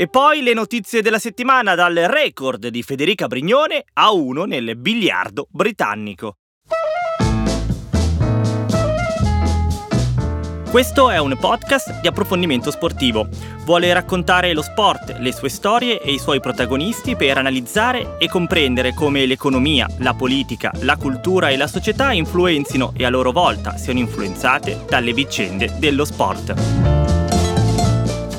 E poi le notizie della settimana dal record di Federica Brignone a uno nel biliardo britannico. Questo è un podcast di approfondimento sportivo. Vuole raccontare lo sport, le sue storie e i suoi protagonisti per analizzare e comprendere come l'economia, la politica, la cultura e la società influenzino e a loro volta siano influenzate dalle vicende dello sport.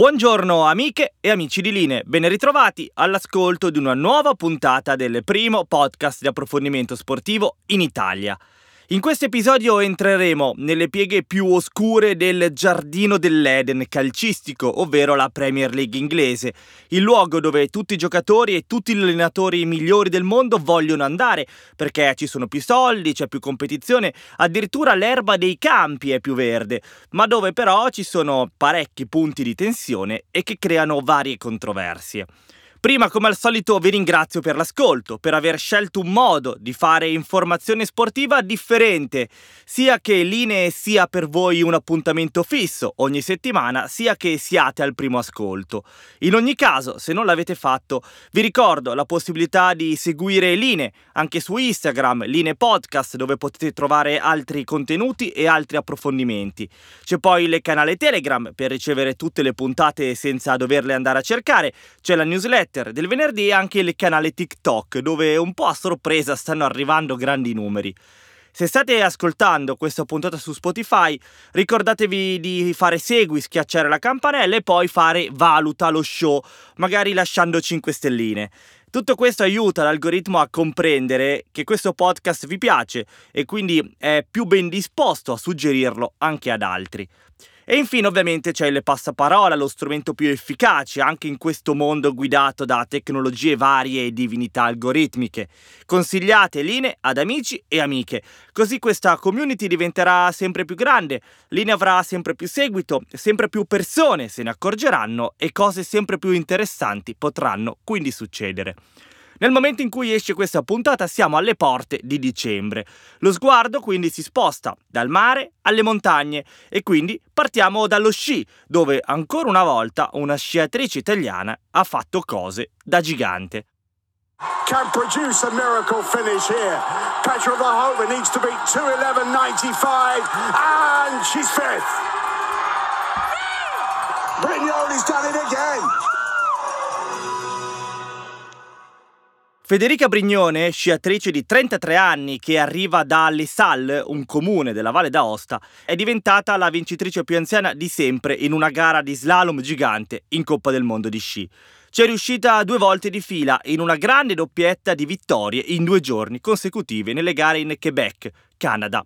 Buongiorno amiche e amici di Line, ben ritrovati all'ascolto di una nuova puntata del primo podcast di approfondimento sportivo in Italia. In questo episodio entreremo nelle pieghe più oscure del giardino dell'Eden calcistico, ovvero la Premier League inglese, il luogo dove tutti i giocatori e tutti gli allenatori migliori del mondo vogliono andare, perché ci sono più soldi, c'è più competizione, addirittura l'erba dei campi è più verde, ma dove però ci sono parecchi punti di tensione e che creano varie controversie. Prima, come al solito, vi ringrazio per l'ascolto, per aver scelto un modo di fare informazione sportiva differente, sia che linee sia per voi un appuntamento fisso ogni settimana, sia che siate al primo ascolto. In ogni caso, se non l'avete fatto, vi ricordo la possibilità di seguire Linee anche su Instagram, Linee Podcast, dove potete trovare altri contenuti e altri approfondimenti. C'è poi il canale Telegram per ricevere tutte le puntate senza doverle andare a cercare, c'è la newsletter newsletter del venerdì e anche il canale TikTok, dove un po' a sorpresa stanno arrivando grandi numeri. Se state ascoltando questa puntata su Spotify, ricordatevi di fare segui, schiacciare la campanella e poi fare valuta lo show, magari lasciando 5 stelline. Tutto questo aiuta l'algoritmo a comprendere che questo podcast vi piace e quindi è più ben disposto a suggerirlo anche ad altri. E infine ovviamente c'è il passaparola, lo strumento più efficace anche in questo mondo guidato da tecnologie varie e divinità algoritmiche. Consigliate linee ad amici e amiche, così questa community diventerà sempre più grande, linee avrà sempre più seguito, sempre più persone se ne accorgeranno e cose sempre più interessanti potranno quindi succedere. Nel momento in cui esce questa puntata siamo alle porte di dicembre. Lo sguardo quindi si sposta dal mare alle montagne e quindi partiamo dallo sci, dove ancora una volta una sciatrice italiana ha fatto cose da gigante. Can produce a miracle finish here. Petra Vahova needs to beat 211.95 and she's fifth. Brignoli's done it again. Federica Brignone, sciatrice di 33 anni che arriva da Les Salles, un comune della Valle d'Aosta, è diventata la vincitrice più anziana di sempre in una gara di slalom gigante in Coppa del Mondo di sci. Ci è riuscita due volte di fila in una grande doppietta di vittorie in due giorni consecutive nelle gare in Quebec, Canada.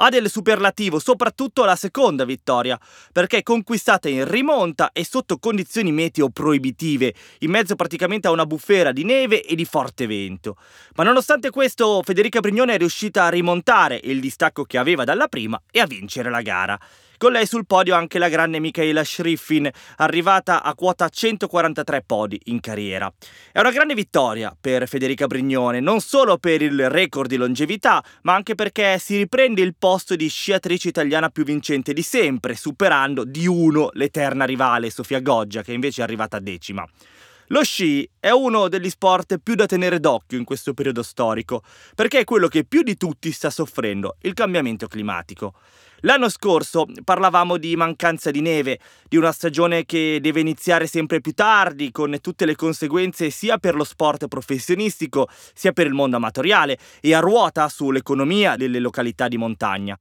Ha del superlativo soprattutto la seconda vittoria, perché conquistata in rimonta e sotto condizioni meteo proibitive, in mezzo praticamente a una bufera di neve e di forte vento. Ma nonostante questo, Federica Brignone è riuscita a rimontare il distacco che aveva dalla prima e a vincere la gara. Con lei sul podio anche la grande Michaela Schriffin, arrivata a quota 143 podi in carriera. È una grande vittoria per Federica Brignone, non solo per il record di longevità, ma anche perché si riprende il posto di sciatrice italiana più vincente di sempre, superando di uno l'eterna rivale Sofia Goggia, che invece è arrivata decima. Lo sci è uno degli sport più da tenere d'occhio in questo periodo storico, perché è quello che più di tutti sta soffrendo, il cambiamento climatico. L'anno scorso parlavamo di mancanza di neve, di una stagione che deve iniziare sempre più tardi, con tutte le conseguenze sia per lo sport professionistico sia per il mondo amatoriale e a ruota sull'economia delle località di montagna.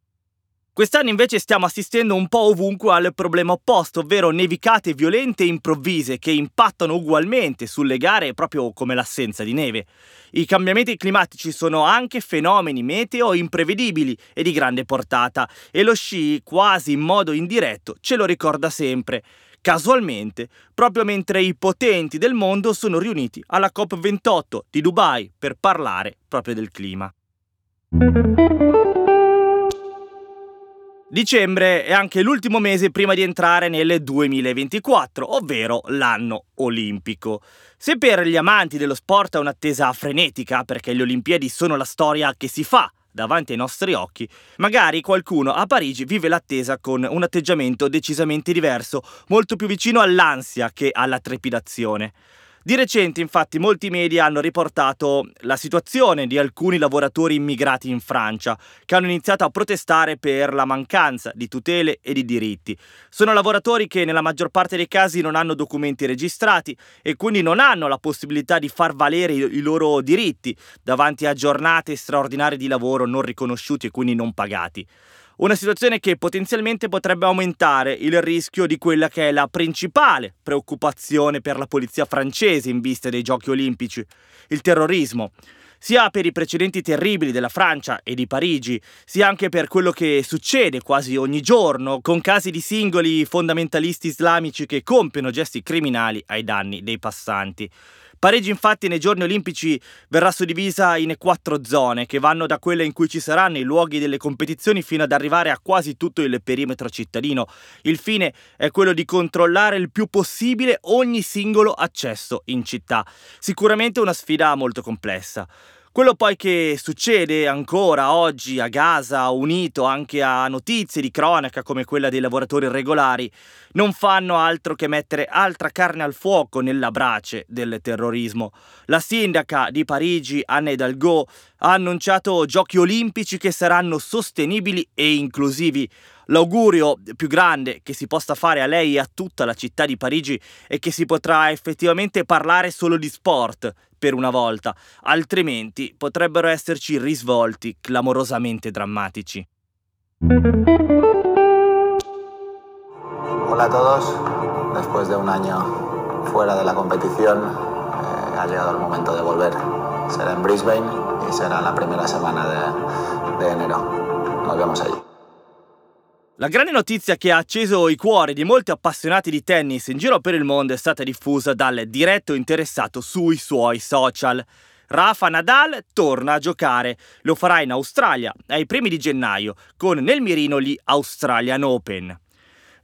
Quest'anno invece stiamo assistendo un po' ovunque al problema opposto, ovvero nevicate violente e improvvise che impattano ugualmente sulle gare proprio come l'assenza di neve. I cambiamenti climatici sono anche fenomeni meteo imprevedibili e di grande portata e lo sci, quasi in modo indiretto, ce lo ricorda sempre. Casualmente, proprio mentre i potenti del mondo sono riuniti alla COP28 di Dubai per parlare proprio del clima. Dicembre è anche l'ultimo mese prima di entrare nel 2024, ovvero l'anno olimpico. Se per gli amanti dello sport è un'attesa frenetica, perché le Olimpiadi sono la storia che si fa davanti ai nostri occhi, magari qualcuno a Parigi vive l'attesa con un atteggiamento decisamente diverso, molto più vicino all'ansia che alla trepidazione. Di recente, infatti, molti media hanno riportato la situazione di alcuni lavoratori immigrati in Francia, che hanno iniziato a protestare per la mancanza di tutele e di diritti. Sono lavoratori che nella maggior parte dei casi non hanno documenti registrati e quindi non hanno la possibilità di far valere i, loro diritti davanti a giornate straordinarie di lavoro non riconosciuti e quindi non pagati. Una situazione che potenzialmente potrebbe aumentare il rischio di quella che è la principale preoccupazione per la polizia francese in vista dei giochi olimpici, il terrorismo sia per i precedenti terribili della Francia e di Parigi, sia anche per quello che succede quasi ogni giorno con casi di singoli fondamentalisti islamici che compiono gesti criminali ai danni dei passanti. Parigi infatti nei giorni olimpici verrà suddivisa in quattro zone che vanno da quelle in cui ci saranno i luoghi delle competizioni fino ad arrivare a quasi tutto il perimetro cittadino. Il fine è quello di controllare il più possibile ogni singolo accesso in città. Sicuramente una sfida molto complessa. Quello poi che succede ancora oggi a Gaza, unito anche a notizie di cronaca come quella dei lavoratori irregolari, non fanno altro che mettere altra carne al fuoco nella brace del terrorismo. La sindaca di Parigi, Anne Hidalgo, ha annunciato giochi olimpici che saranno sostenibili e inclusivi. L'augurio più grande che si possa fare a lei e a tutta la città di Parigi è che si potrà effettivamente parlare solo di sport per una volta, altrimenti potrebbero esserci risvolti clamorosamente drammatici. Hola a todos, después de un año fuera de la competición eh, ha llegado el momento de volver. Será en Brisbane y será la primera semana de, de enero. Nos vemos allí. La grande notizia che ha acceso i cuori di molti appassionati di tennis in giro per il mondo è stata diffusa dal diretto interessato sui suoi social. Rafa Nadal torna a giocare, lo farà in Australia ai primi di gennaio con nel mirino gli Australian Open.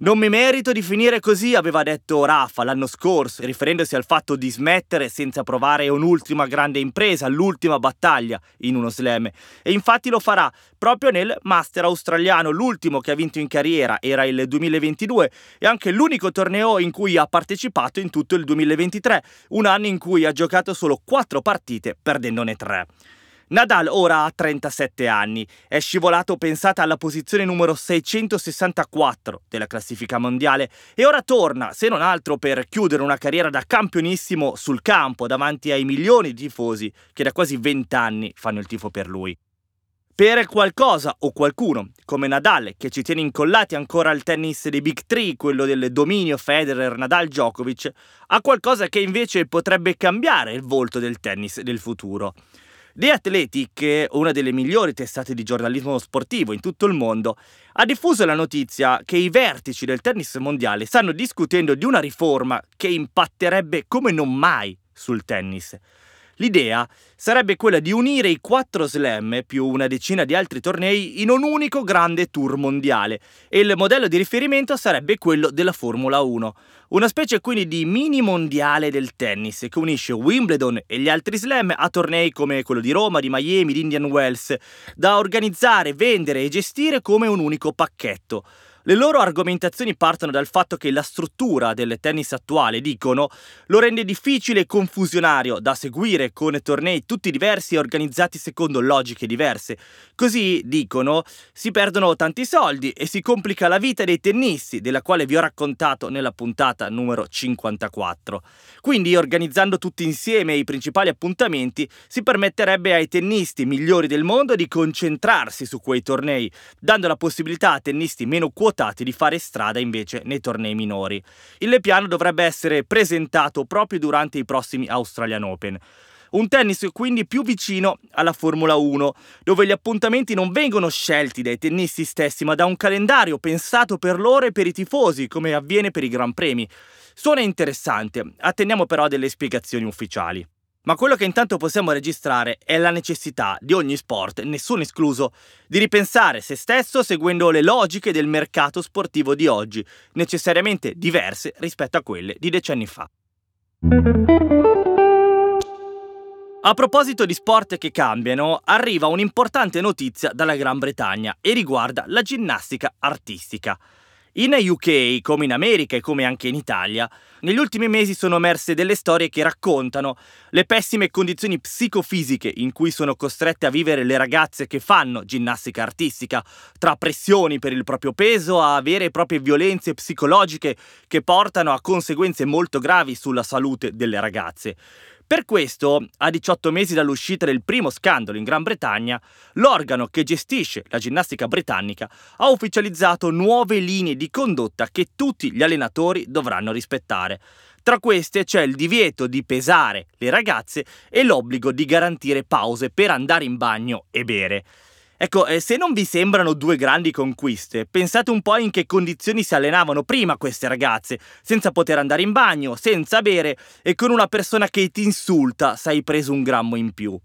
Non mi merito di finire così, aveva detto Rafa l'anno scorso, riferendosi al fatto di smettere senza provare un'ultima grande impresa, l'ultima battaglia in uno slam. E infatti lo farà proprio nel Master australiano, l'ultimo che ha vinto in carriera era il 2022 e anche l'unico torneo in cui ha partecipato in tutto il 2023, un anno in cui ha giocato solo 4 partite perdendone 3. Nadal ora ha 37 anni, è scivolato pensata alla posizione numero 664 della classifica mondiale e ora torna, se non altro per chiudere una carriera da campionissimo sul campo davanti ai milioni di tifosi che da quasi 20 anni fanno il tifo per lui. Per qualcosa o qualcuno, come Nadal, che ci tiene incollati ancora al tennis dei Big Three, quello del dominio Federer, Nadal, Djokovic, ha qualcosa che invece potrebbe cambiare il volto del tennis del futuro. The Athletic, una delle migliori testate di giornalismo sportivo in tutto il mondo, ha diffuso la notizia che i vertici del tennis mondiale stanno discutendo di una riforma che impatterebbe come non mai sul tennis. L'idea sarebbe quella di unire i quattro slam più una decina di altri tornei in un unico grande tour mondiale e il modello di riferimento sarebbe quello della Formula 1, una specie quindi di mini mondiale del tennis che unisce Wimbledon e gli altri slam a tornei come quello di Roma, di Miami, di Indian Wells, da organizzare, vendere e gestire come un unico pacchetto. Le loro argomentazioni partono dal fatto che la struttura del tennis attuale, dicono, lo rende difficile e confusionario da seguire con tornei tutti diversi e organizzati secondo logiche diverse. Così, dicono, si perdono tanti soldi e si complica la vita dei tennisti, della quale vi ho raccontato nella puntata numero 54. Quindi, organizzando tutti insieme i principali appuntamenti, si permetterebbe ai tennisti migliori del mondo di concentrarsi su quei tornei, dando la possibilità a tennisti meno quotati quotati di fare strada invece nei tornei minori. Il piano dovrebbe essere presentato proprio durante i prossimi Australian Open. Un tennis quindi più vicino alla Formula 1, dove gli appuntamenti non vengono scelti dai tennisti stessi, ma da un calendario pensato per loro e per i tifosi, come avviene per i Gran Premi. Suona interessante, attendiamo però delle spiegazioni ufficiali. Ma quello che intanto possiamo registrare è la necessità di ogni sport, nessuno escluso, di ripensare se stesso seguendo le logiche del mercato sportivo di oggi, necessariamente diverse rispetto a quelle di decenni fa. A proposito di sport che cambiano, arriva un'importante notizia dalla Gran Bretagna e riguarda la ginnastica artistica. In UK, come in America e come anche in Italia, negli ultimi mesi sono emerse delle storie che raccontano le pessime condizioni psicofisiche in cui sono costrette a vivere le ragazze che fanno ginnastica artistica, tra pressioni per il proprio peso a vere e proprie violenze psicologiche che portano a conseguenze molto gravi sulla salute delle ragazze. Per questo, a 18 mesi dall'uscita del primo scandalo in Gran Bretagna, l'organo che gestisce la ginnastica britannica ha ufficializzato nuove linee di condotta che tutti gli allenatori dovranno rispettare. Tra queste c'è il divieto di pesare le ragazze e l'obbligo di garantire pause per andare in bagno e bere. Ecco, eh, se non vi sembrano due grandi conquiste, pensate un po' in che condizioni si allenavano prima queste ragazze, senza poter andare in bagno, senza bere e con una persona che ti insulta se hai preso un grammo in più.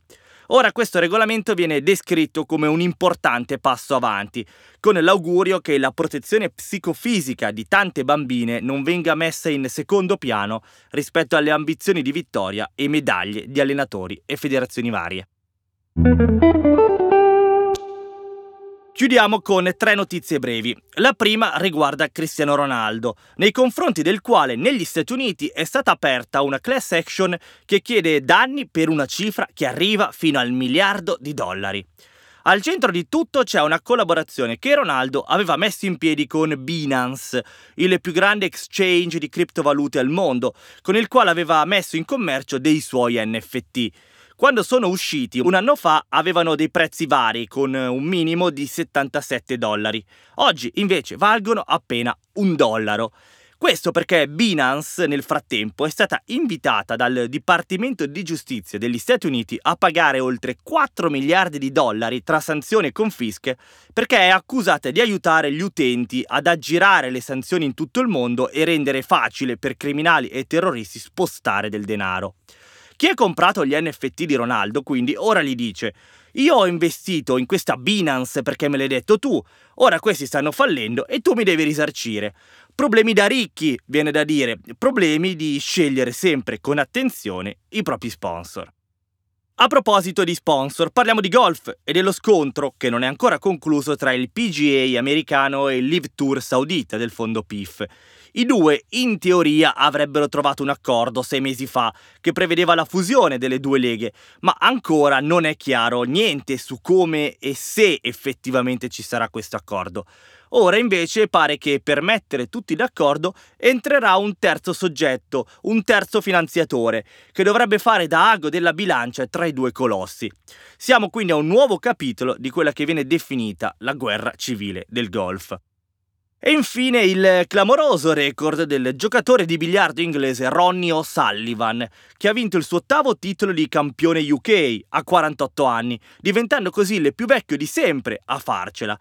Ora questo regolamento viene descritto come un importante passo avanti, con l'augurio che la protezione psicofisica di tante bambine non venga messa in secondo piano rispetto alle ambizioni di vittoria e medaglie di allenatori e federazioni varie. Chiudiamo con tre notizie brevi. La prima riguarda Cristiano Ronaldo, nei confronti del quale negli Stati Uniti è stata aperta una class action che chiede danni per una cifra che arriva fino al miliardo di dollari. Al centro di tutto c'è una collaborazione che Ronaldo aveva messo in piedi con Binance, il più grande exchange di criptovalute al mondo, con il quale aveva messo in commercio dei suoi NFT. Quando sono usciti un anno fa avevano dei prezzi vari con un minimo di 77 dollari. Oggi invece valgono appena un dollaro. Questo perché Binance nel frattempo è stata invitata dal Dipartimento di Giustizia degli Stati Uniti a pagare oltre 4 miliardi di dollari tra sanzioni e confische perché è accusata di aiutare gli utenti ad aggirare le sanzioni in tutto il mondo e rendere facile per criminali e terroristi spostare del denaro. Chi ha comprato gli NFT di Ronaldo, quindi, ora gli dice: Io ho investito in questa Binance perché me l'hai detto tu, ora questi stanno fallendo e tu mi devi risarcire. Problemi da ricchi, viene da dire, problemi di scegliere sempre con attenzione i propri sponsor. A proposito di sponsor, parliamo di golf e dello scontro, che non è ancora concluso, tra il PGA americano e il Live Tour saudita del fondo PIF. I due, in teoria, avrebbero trovato un accordo sei mesi fa che prevedeva la fusione delle due leghe, ma ancora non è chiaro niente su come e se effettivamente ci sarà questo accordo. Ora invece pare che per mettere tutti d'accordo entrerà un terzo soggetto, un terzo finanziatore, che dovrebbe fare da ago della bilancia tra i due colossi. Siamo quindi a un nuovo capitolo di quella che viene definita la guerra civile del golf. E infine il clamoroso record del giocatore di biliardo inglese Ronnie O'Sullivan, che ha vinto il suo ottavo titolo di campione UK a 48 anni, diventando così il più vecchio di sempre a farcela.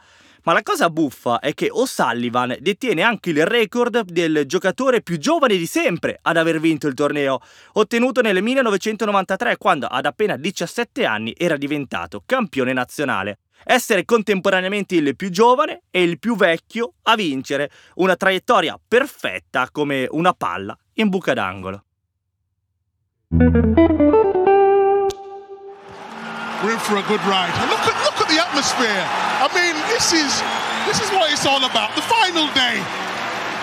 Ma la cosa buffa è che O'Sullivan detiene anche il record del giocatore più giovane di sempre ad aver vinto il torneo, ottenuto nel 1993 quando ad appena 17 anni era diventato campione nazionale essere contemporaneamente il più giovane e il più vecchio a vincere, una traiettoria perfetta come una palla in buca d'angolo. We're in for a good ride. And look at look at the atmosphere. I mean, this is this is what it's all about. The final day,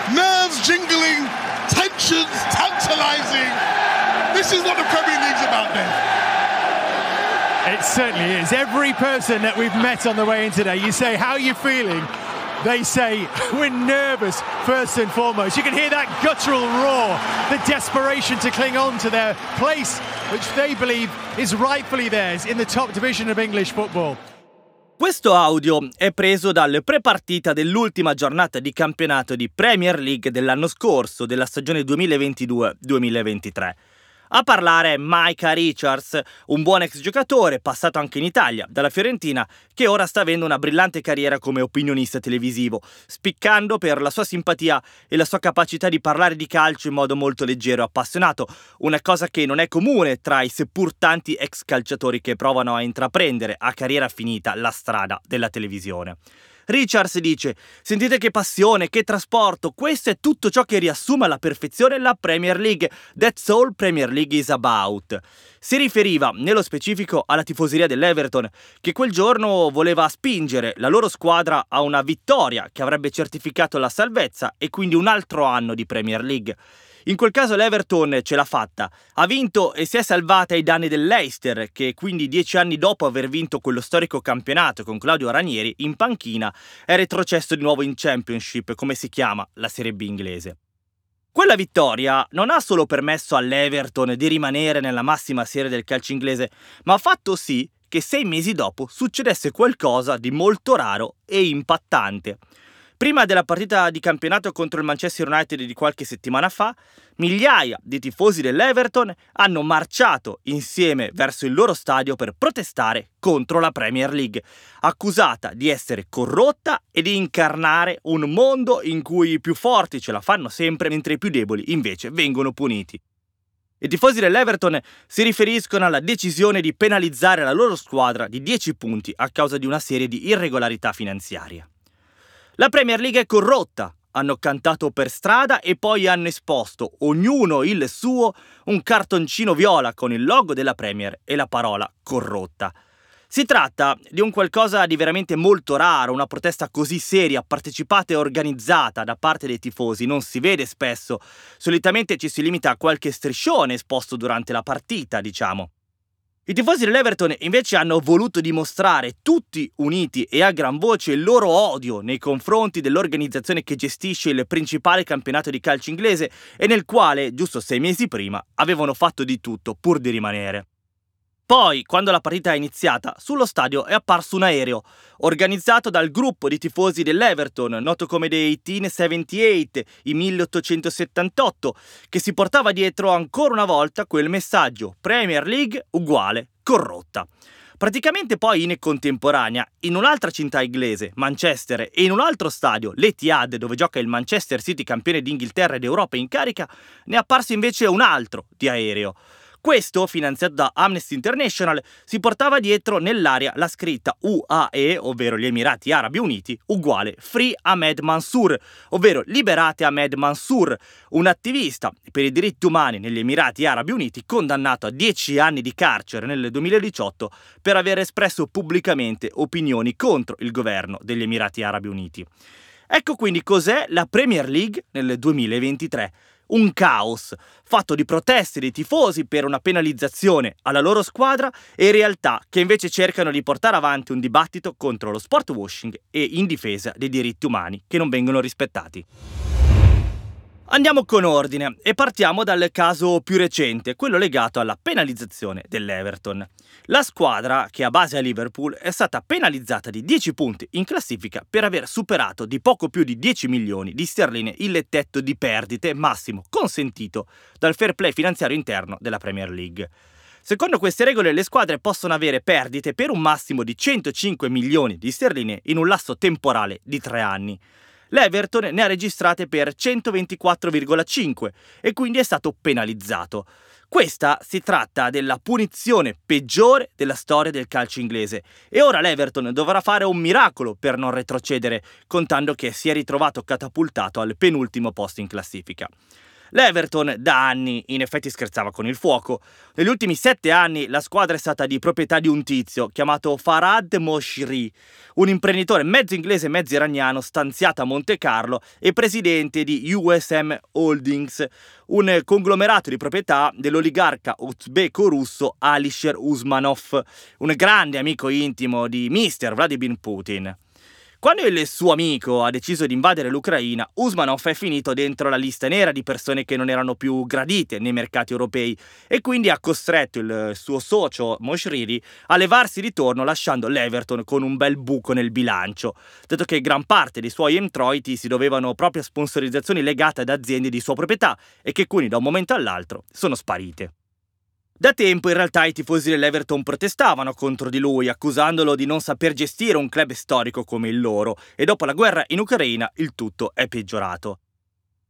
nerves jingling, tensions tantalising. This is what the Premier League's about, Dave. It certainly is. Every person that we've met on the way in today, you say, How are you feeling? They say, We're nervous, first and foremost. You can hear that guttural roar, the desperation to cling on to their place, which they believe is rightfully theirs in the top division of English football. Questo audio è preso dal prepartita dell'ultima giornata di campionato di Premier League dell'anno scorso, della stagione 2022-2023. A parlare Micah Richards, un buon ex giocatore, passato anche in Italia, dalla Fiorentina, che ora sta avendo una brillante carriera come opinionista televisivo, spiccando per la sua simpatia e la sua capacità di parlare di calcio in modo molto leggero e appassionato, una cosa che non è comune tra i seppur tanti ex calciatori che provano a intraprendere a carriera finita la strada della televisione. Richards dice: Sentite che passione, che trasporto, questo è tutto ciò che riassume alla perfezione la Premier League. That's all Premier League is about. Si riferiva nello specifico alla tifoseria dell'Everton, che quel giorno voleva spingere la loro squadra a una vittoria che avrebbe certificato la salvezza e quindi un altro anno di Premier League. In quel caso l'Everton ce l'ha fatta, ha vinto e si è salvata ai danni dell'Eister, che quindi dieci anni dopo aver vinto quello storico campionato con Claudio Ranieri in panchina è retrocesso di nuovo in Championship, come si chiama la Serie B inglese. Quella vittoria non ha solo permesso all'Everton di rimanere nella massima serie del calcio inglese, ma ha fatto sì che sei mesi dopo succedesse qualcosa di molto raro e impattante. Prima della partita di campionato contro il Manchester United di qualche settimana fa, migliaia di tifosi dell'Everton hanno marciato insieme verso il loro stadio per protestare contro la Premier League, accusata di essere corrotta e di incarnare un mondo in cui i più forti ce la fanno sempre mentre i più deboli invece vengono puniti. I tifosi dell'Everton si riferiscono alla decisione di penalizzare la loro squadra di 10 punti a causa di una serie di irregolarità finanziarie. La Premier League è corrotta, hanno cantato per strada e poi hanno esposto, ognuno il suo, un cartoncino viola con il logo della Premier e la parola corrotta. Si tratta di un qualcosa di veramente molto raro, una protesta così seria, partecipata e organizzata da parte dei tifosi, non si vede spesso. Solitamente ci si limita a qualche striscione esposto durante la partita, diciamo. I tifosi dell'Everton invece hanno voluto dimostrare tutti uniti e a gran voce il loro odio nei confronti dell'organizzazione che gestisce il principale campionato di calcio inglese e nel quale, giusto sei mesi prima, avevano fatto di tutto pur di rimanere. Poi, quando la partita è iniziata, sullo stadio è apparso un aereo, organizzato dal gruppo di tifosi dell'Everton, noto come dei 1878, i 1878, che si portava dietro ancora una volta quel messaggio Premier League uguale corrotta. Praticamente poi in contemporanea, in un'altra città inglese, Manchester, e in un altro stadio, l'Etihad, dove gioca il Manchester City campione d'Inghilterra ed Europa in carica, ne è apparso invece un altro di aereo. Questo, finanziato da Amnesty International, si portava dietro nell'area la scritta UAE, ovvero gli Emirati Arabi Uniti, uguale Free Ahmed Mansour, ovvero liberate Ahmed Mansour, un attivista per i diritti umani negli Emirati Arabi Uniti condannato a 10 anni di carcere nel 2018 per aver espresso pubblicamente opinioni contro il governo degli Emirati Arabi Uniti. Ecco quindi cos'è la Premier League nel 2023 un caos, fatto di proteste dei tifosi per una penalizzazione alla loro squadra e realtà che invece cercano di portare avanti un dibattito contro lo sport washing e in difesa dei diritti umani che non vengono rispettati. Andiamo con ordine e partiamo dal caso più recente, quello legato alla penalizzazione dell'Everton. La squadra, che ha base a Liverpool, è stata penalizzata di 10 punti in classifica per aver superato di poco più di 10 milioni di sterline il tetto di perdite massimo consentito dal fair play finanziario interno della Premier League. Secondo queste regole le squadre possono avere perdite per un massimo di 105 milioni di sterline in un lasso temporale di 3 anni. L'Everton ne ha registrate per 124,5 e quindi è stato penalizzato. Questa si tratta della punizione peggiore della storia del calcio inglese e ora l'Everton dovrà fare un miracolo per non retrocedere, contando che si è ritrovato catapultato al penultimo posto in classifica. L'Everton da anni in effetti scherzava con il fuoco. Negli ultimi sette anni la squadra è stata di proprietà di un tizio chiamato Farad Moshri, un imprenditore mezzo inglese e mezzo iraniano stanziato a Monte Carlo e presidente di USM Holdings, un conglomerato di proprietà dell'oligarca uzbeko-russo Alisher Usmanov, un grande amico intimo di Mr. Vladimir Putin. Quando il suo amico ha deciso di invadere l'Ucraina, Usmanov è finito dentro la lista nera di persone che non erano più gradite nei mercati europei e quindi ha costretto il suo socio Moshriri a levarsi di torno lasciando l'Everton con un bel buco nel bilancio, dato che gran parte dei suoi introiti si dovevano proprio a sponsorizzazioni legate ad aziende di sua proprietà e che quindi da un momento all'altro sono sparite. Da tempo in realtà i tifosi dell'Everton protestavano contro di lui, accusandolo di non saper gestire un club storico come il loro, e dopo la guerra in Ucraina il tutto è peggiorato.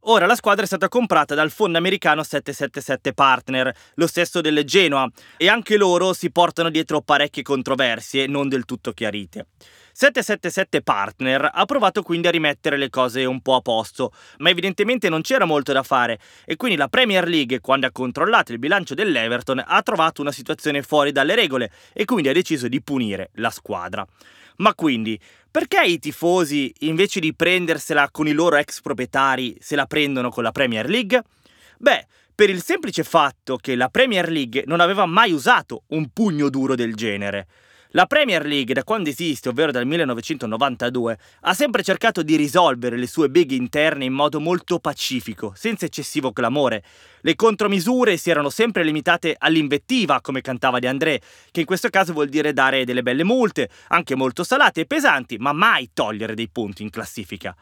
Ora la squadra è stata comprata dal fondo americano 777 Partner, lo stesso del Genoa, e anche loro si portano dietro parecchie controversie non del tutto chiarite. 777 Partner ha provato quindi a rimettere le cose un po' a posto, ma evidentemente non c'era molto da fare e quindi la Premier League, quando ha controllato il bilancio dell'Everton, ha trovato una situazione fuori dalle regole e quindi ha deciso di punire la squadra. Ma quindi, perché i tifosi, invece di prendersela con i loro ex proprietari, se la prendono con la Premier League? Beh, per il semplice fatto che la Premier League non aveva mai usato un pugno duro del genere. La Premier League, da quando esiste, ovvero dal 1992, ha sempre cercato di risolvere le sue beghe interne in modo molto pacifico, senza eccessivo clamore. Le contromisure si erano sempre limitate all'invettiva, come cantava De André, che in questo caso vuol dire dare delle belle multe, anche molto salate e pesanti, ma mai togliere dei punti in classifica.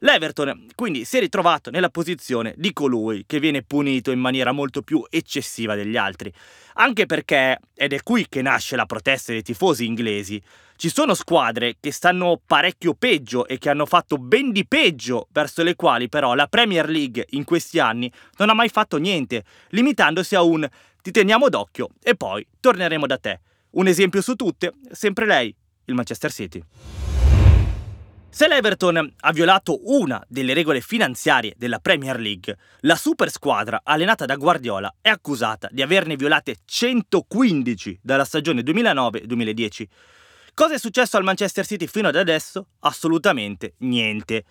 L'Everton quindi si è ritrovato nella posizione di colui che viene punito in maniera molto più eccessiva degli altri. Anche perché, ed è qui che nasce la protesta dei tifosi inglesi, ci sono squadre che stanno parecchio peggio e che hanno fatto ben di peggio, verso le quali però la Premier League in questi anni non ha mai fatto niente, limitandosi a un ti teniamo d'occhio e poi torneremo da te. Un esempio su tutte, sempre lei, il Manchester City. Se l'Everton ha violato una delle regole finanziarie della Premier League, la super squadra allenata da Guardiola è accusata di averne violate 115 dalla stagione 2009-2010. Cosa è successo al Manchester City fino ad adesso? Assolutamente niente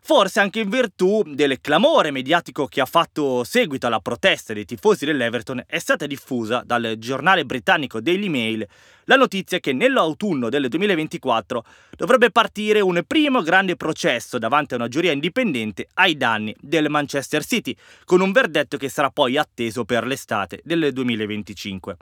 forse anche in virtù del clamore mediatico che ha fatto seguito alla protesta dei tifosi dell'Everton, è stata diffusa dal giornale britannico Daily Mail la notizia che nell'autunno del 2024 dovrebbe partire un primo grande processo davanti a una giuria indipendente ai danni del Manchester City, con un verdetto che sarà poi atteso per l'estate del 2025.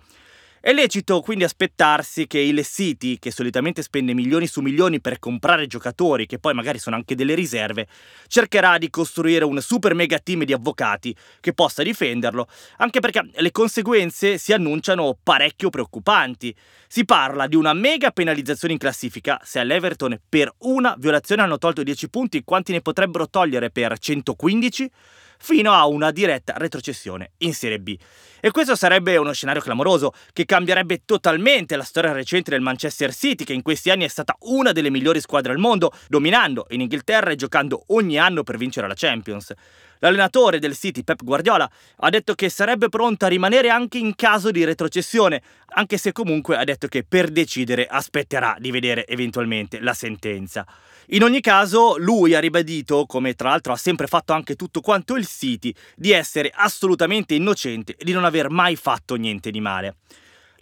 È lecito quindi aspettarsi che il City, che solitamente spende milioni su milioni per comprare giocatori, che poi magari sono anche delle riserve, cercherà di costruire un super mega team di avvocati che possa difenderlo, anche perché le conseguenze si annunciano parecchio preoccupanti. Si parla di una mega penalizzazione in classifica se all'Everton per una violazione hanno tolto 10 punti, quanti ne potrebbero togliere per 115? Fino a una diretta retrocessione in Serie B. E questo sarebbe uno scenario clamoroso che cambierebbe totalmente la storia recente del Manchester City, che in questi anni è stata una delle migliori squadre al mondo, dominando in Inghilterra e giocando ogni anno per vincere la Champions. L'allenatore del City, Pep Guardiola, ha detto che sarebbe pronto a rimanere anche in caso di retrocessione, anche se comunque ha detto che per decidere aspetterà di vedere eventualmente la sentenza. In ogni caso, lui ha ribadito, come tra l'altro ha sempre fatto anche tutto quanto il City, di essere assolutamente innocente e di non aver mai fatto niente di male.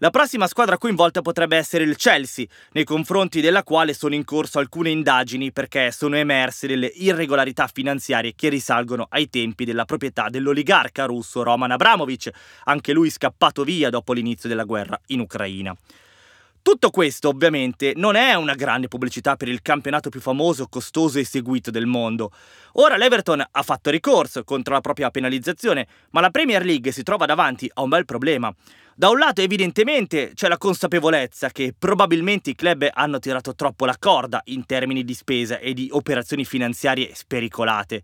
La prossima squadra coinvolta potrebbe essere il Chelsea, nei confronti della quale sono in corso alcune indagini perché sono emerse delle irregolarità finanziarie che risalgono ai tempi della proprietà dell'oligarca russo Roman Abramovich, anche lui scappato via dopo l'inizio della guerra in Ucraina. Tutto questo ovviamente non è una grande pubblicità per il campionato più famoso, costoso e seguito del mondo. Ora l'Everton ha fatto ricorso contro la propria penalizzazione, ma la Premier League si trova davanti a un bel problema. Da un lato evidentemente c'è la consapevolezza che probabilmente i club hanno tirato troppo la corda in termini di spesa e di operazioni finanziarie spericolate.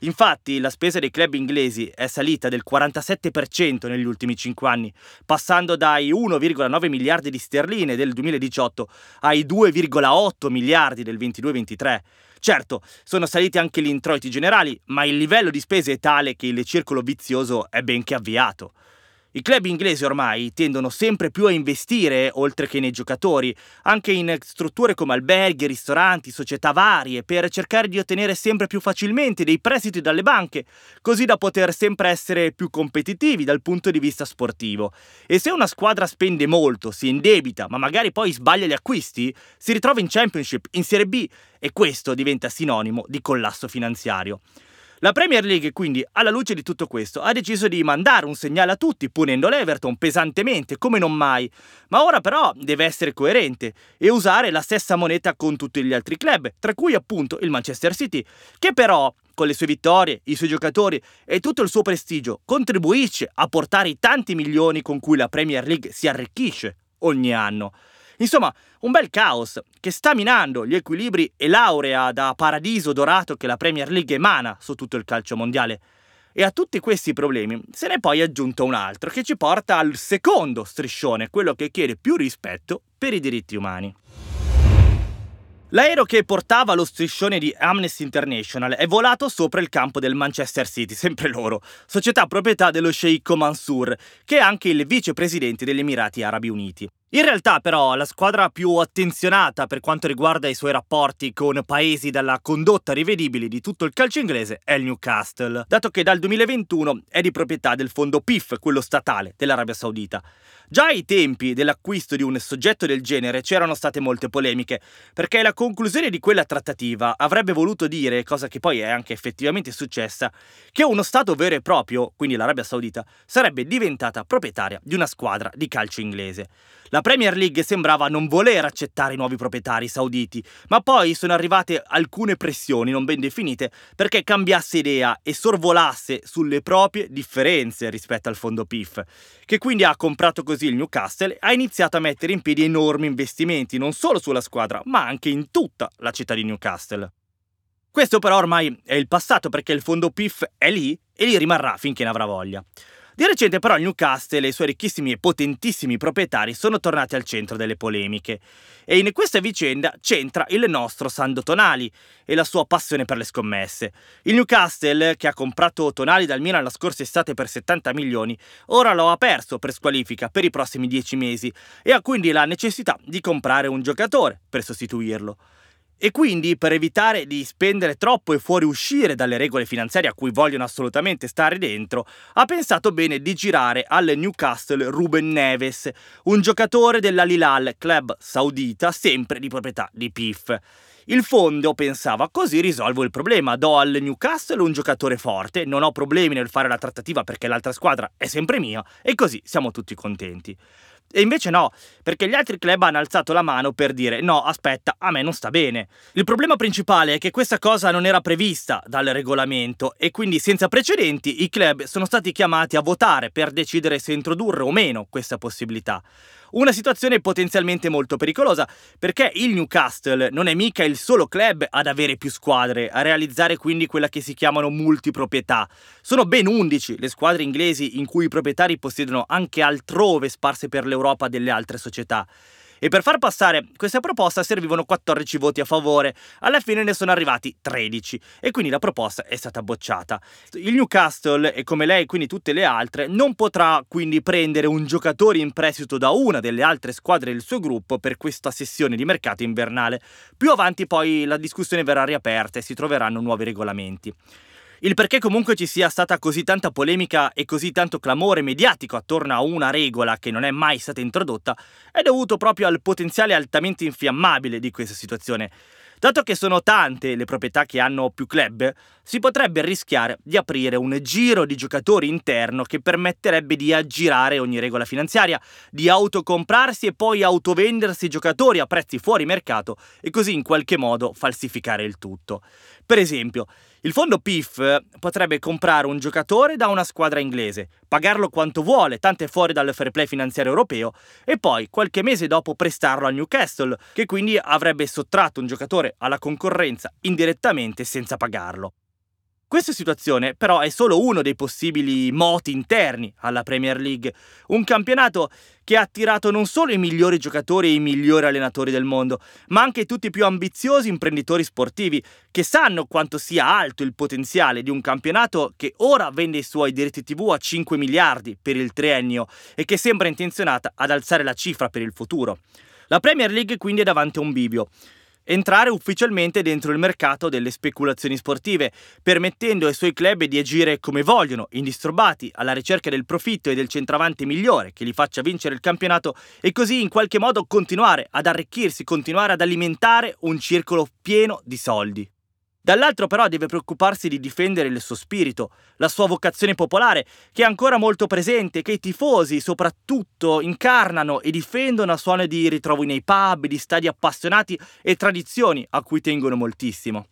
Infatti la spesa dei club inglesi è salita del 47% negli ultimi 5 anni, passando dai 1,9 miliardi di sterline del 2018 ai 2,8 miliardi del 22-23. Certo, sono saliti anche gli introiti generali, ma il livello di spese è tale che il circolo vizioso è ben che avviato. I club inglesi ormai tendono sempre più a investire, oltre che nei giocatori, anche in strutture come alberghi, ristoranti, società varie, per cercare di ottenere sempre più facilmente dei prestiti dalle banche, così da poter sempre essere più competitivi dal punto di vista sportivo. E se una squadra spende molto, si indebita, ma magari poi sbaglia gli acquisti, si ritrova in Championship, in Serie B, e questo diventa sinonimo di collasso finanziario. La Premier League, quindi, alla luce di tutto questo, ha deciso di mandare un segnale a tutti, punendo l'Everton pesantemente, come non mai. Ma ora però deve essere coerente e usare la stessa moneta con tutti gli altri club, tra cui appunto il Manchester City, che però con le sue vittorie, i suoi giocatori e tutto il suo prestigio, contribuisce a portare i tanti milioni con cui la Premier League si arricchisce ogni anno. Insomma, un bel caos che sta minando gli equilibri e laurea da paradiso dorato che la Premier League emana su tutto il calcio mondiale. E a tutti questi problemi se ne è poi aggiunto un altro che ci porta al secondo striscione, quello che chiede più rispetto per i diritti umani. L'aereo che portava lo striscione di Amnesty International è volato sopra il campo del Manchester City, sempre loro, società proprietà dello sceicco Mansour, che è anche il vicepresidente degli Emirati Arabi Uniti. In realtà però la squadra più attenzionata per quanto riguarda i suoi rapporti con paesi dalla condotta rivedibile di tutto il calcio inglese è il Newcastle, dato che dal 2021 è di proprietà del fondo PIF, quello statale dell'Arabia Saudita. Già ai tempi dell'acquisto di un soggetto del genere c'erano state molte polemiche, perché la conclusione di quella trattativa avrebbe voluto dire, cosa che poi è anche effettivamente successa, che uno Stato vero e proprio, quindi l'Arabia Saudita, sarebbe diventata proprietaria di una squadra di calcio inglese. La Premier League sembrava non voler accettare i nuovi proprietari sauditi, ma poi sono arrivate alcune pressioni non ben definite perché cambiasse idea e sorvolasse sulle proprie differenze rispetto al fondo PIF, che quindi ha comprato così il Newcastle e ha iniziato a mettere in piedi enormi investimenti non solo sulla squadra, ma anche in tutta la città di Newcastle. Questo però ormai è il passato perché il fondo PIF è lì e lì rimarrà finché ne avrà voglia. Di recente però il Newcastle e i suoi ricchissimi e potentissimi proprietari sono tornati al centro delle polemiche e in questa vicenda c'entra il nostro Sando Tonali e la sua passione per le scommesse. Il Newcastle, che ha comprato Tonali dal Milan la scorsa estate per 70 milioni, ora lo ha perso per squalifica per i prossimi 10 mesi e ha quindi la necessità di comprare un giocatore per sostituirlo. E quindi, per evitare di spendere troppo e fuoriuscire dalle regole finanziarie a cui vogliono assolutamente stare dentro, ha pensato bene di girare al Newcastle Ruben Neves, un giocatore dell'Alilal, club saudita, sempre di proprietà di PIF. Il fondo pensava così risolvo il problema, do al Newcastle un giocatore forte, non ho problemi nel fare la trattativa perché l'altra squadra è sempre mia e così siamo tutti contenti. E invece no, perché gli altri club hanno alzato la mano per dire no, aspetta, a me non sta bene. Il problema principale è che questa cosa non era prevista dal regolamento e quindi senza precedenti i club sono stati chiamati a votare per decidere se introdurre o meno questa possibilità. Una situazione potenzialmente molto pericolosa, perché il Newcastle non è mica il solo club ad avere più squadre, a realizzare quindi quella che si chiamano multiproprietà. Sono ben 11 le squadre inglesi in cui i proprietari possiedono anche altrove sparse per l'Europa delle altre società. E per far passare questa proposta servivano 14 voti a favore, alla fine ne sono arrivati 13 e quindi la proposta è stata bocciata. Il Newcastle, e come lei quindi tutte le altre, non potrà quindi prendere un giocatore in prestito da una delle altre squadre del suo gruppo per questa sessione di mercato invernale. Più avanti poi la discussione verrà riaperta e si troveranno nuovi regolamenti. Il perché comunque ci sia stata così tanta polemica e così tanto clamore mediatico attorno a una regola che non è mai stata introdotta è dovuto proprio al potenziale altamente infiammabile di questa situazione. Dato che sono tante le proprietà che hanno più club, si potrebbe rischiare di aprire un giro di giocatori interno che permetterebbe di aggirare ogni regola finanziaria, di autocomprarsi e poi autovendersi giocatori a prezzi fuori mercato e così in qualche modo falsificare il tutto. Per esempio, Il fondo PIF potrebbe comprare un giocatore da una squadra inglese, pagarlo quanto vuole, tanto è fuori dal fair play finanziario europeo, e poi qualche mese dopo prestarlo al Newcastle, che quindi avrebbe sottratto un giocatore alla concorrenza indirettamente senza pagarlo. Questa situazione però è solo uno dei possibili moti interni alla Premier League, un campionato che ha attirato non solo i migliori giocatori e i migliori allenatori del mondo, ma anche tutti i più ambiziosi imprenditori sportivi che sanno quanto sia alto il potenziale di un campionato che ora vende i suoi diritti TV a 5 miliardi per il triennio e che sembra intenzionata ad alzare la cifra per il futuro. La Premier League quindi è davanti a un bivio entrare ufficialmente dentro il mercato delle speculazioni sportive, permettendo ai suoi club di agire come vogliono, indisturbati, alla ricerca del profitto e del centravanti migliore che li faccia vincere il campionato e così in qualche modo continuare ad arricchirsi, continuare ad alimentare un circolo pieno di soldi. Dall'altro però deve preoccuparsi di difendere il suo spirito, la sua vocazione popolare, che è ancora molto presente, che i tifosi soprattutto incarnano e difendono a suono di ritrovi nei pub, di stadi appassionati e tradizioni a cui tengono moltissimo.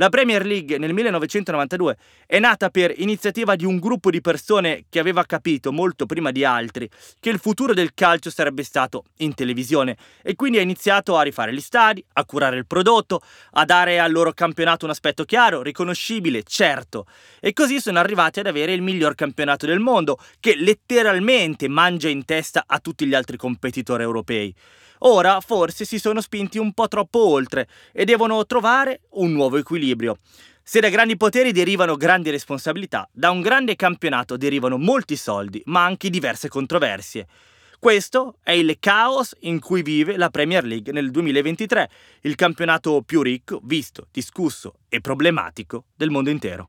La Premier League nel 1992 è nata per iniziativa di un gruppo di persone che aveva capito molto prima di altri che il futuro del calcio sarebbe stato in televisione e quindi ha iniziato a rifare gli stadi, a curare il prodotto, a dare al loro campionato un aspetto chiaro, riconoscibile, certo. E così sono arrivati ad avere il miglior campionato del mondo che letteralmente mangia in testa a tutti gli altri competitori europei. Ora forse si sono spinti un po' troppo oltre e devono trovare un nuovo equilibrio. Se da grandi poteri derivano grandi responsabilità, da un grande campionato derivano molti soldi, ma anche diverse controversie. Questo è il caos in cui vive la Premier League nel 2023, il campionato più ricco, visto, discusso e problematico del mondo intero.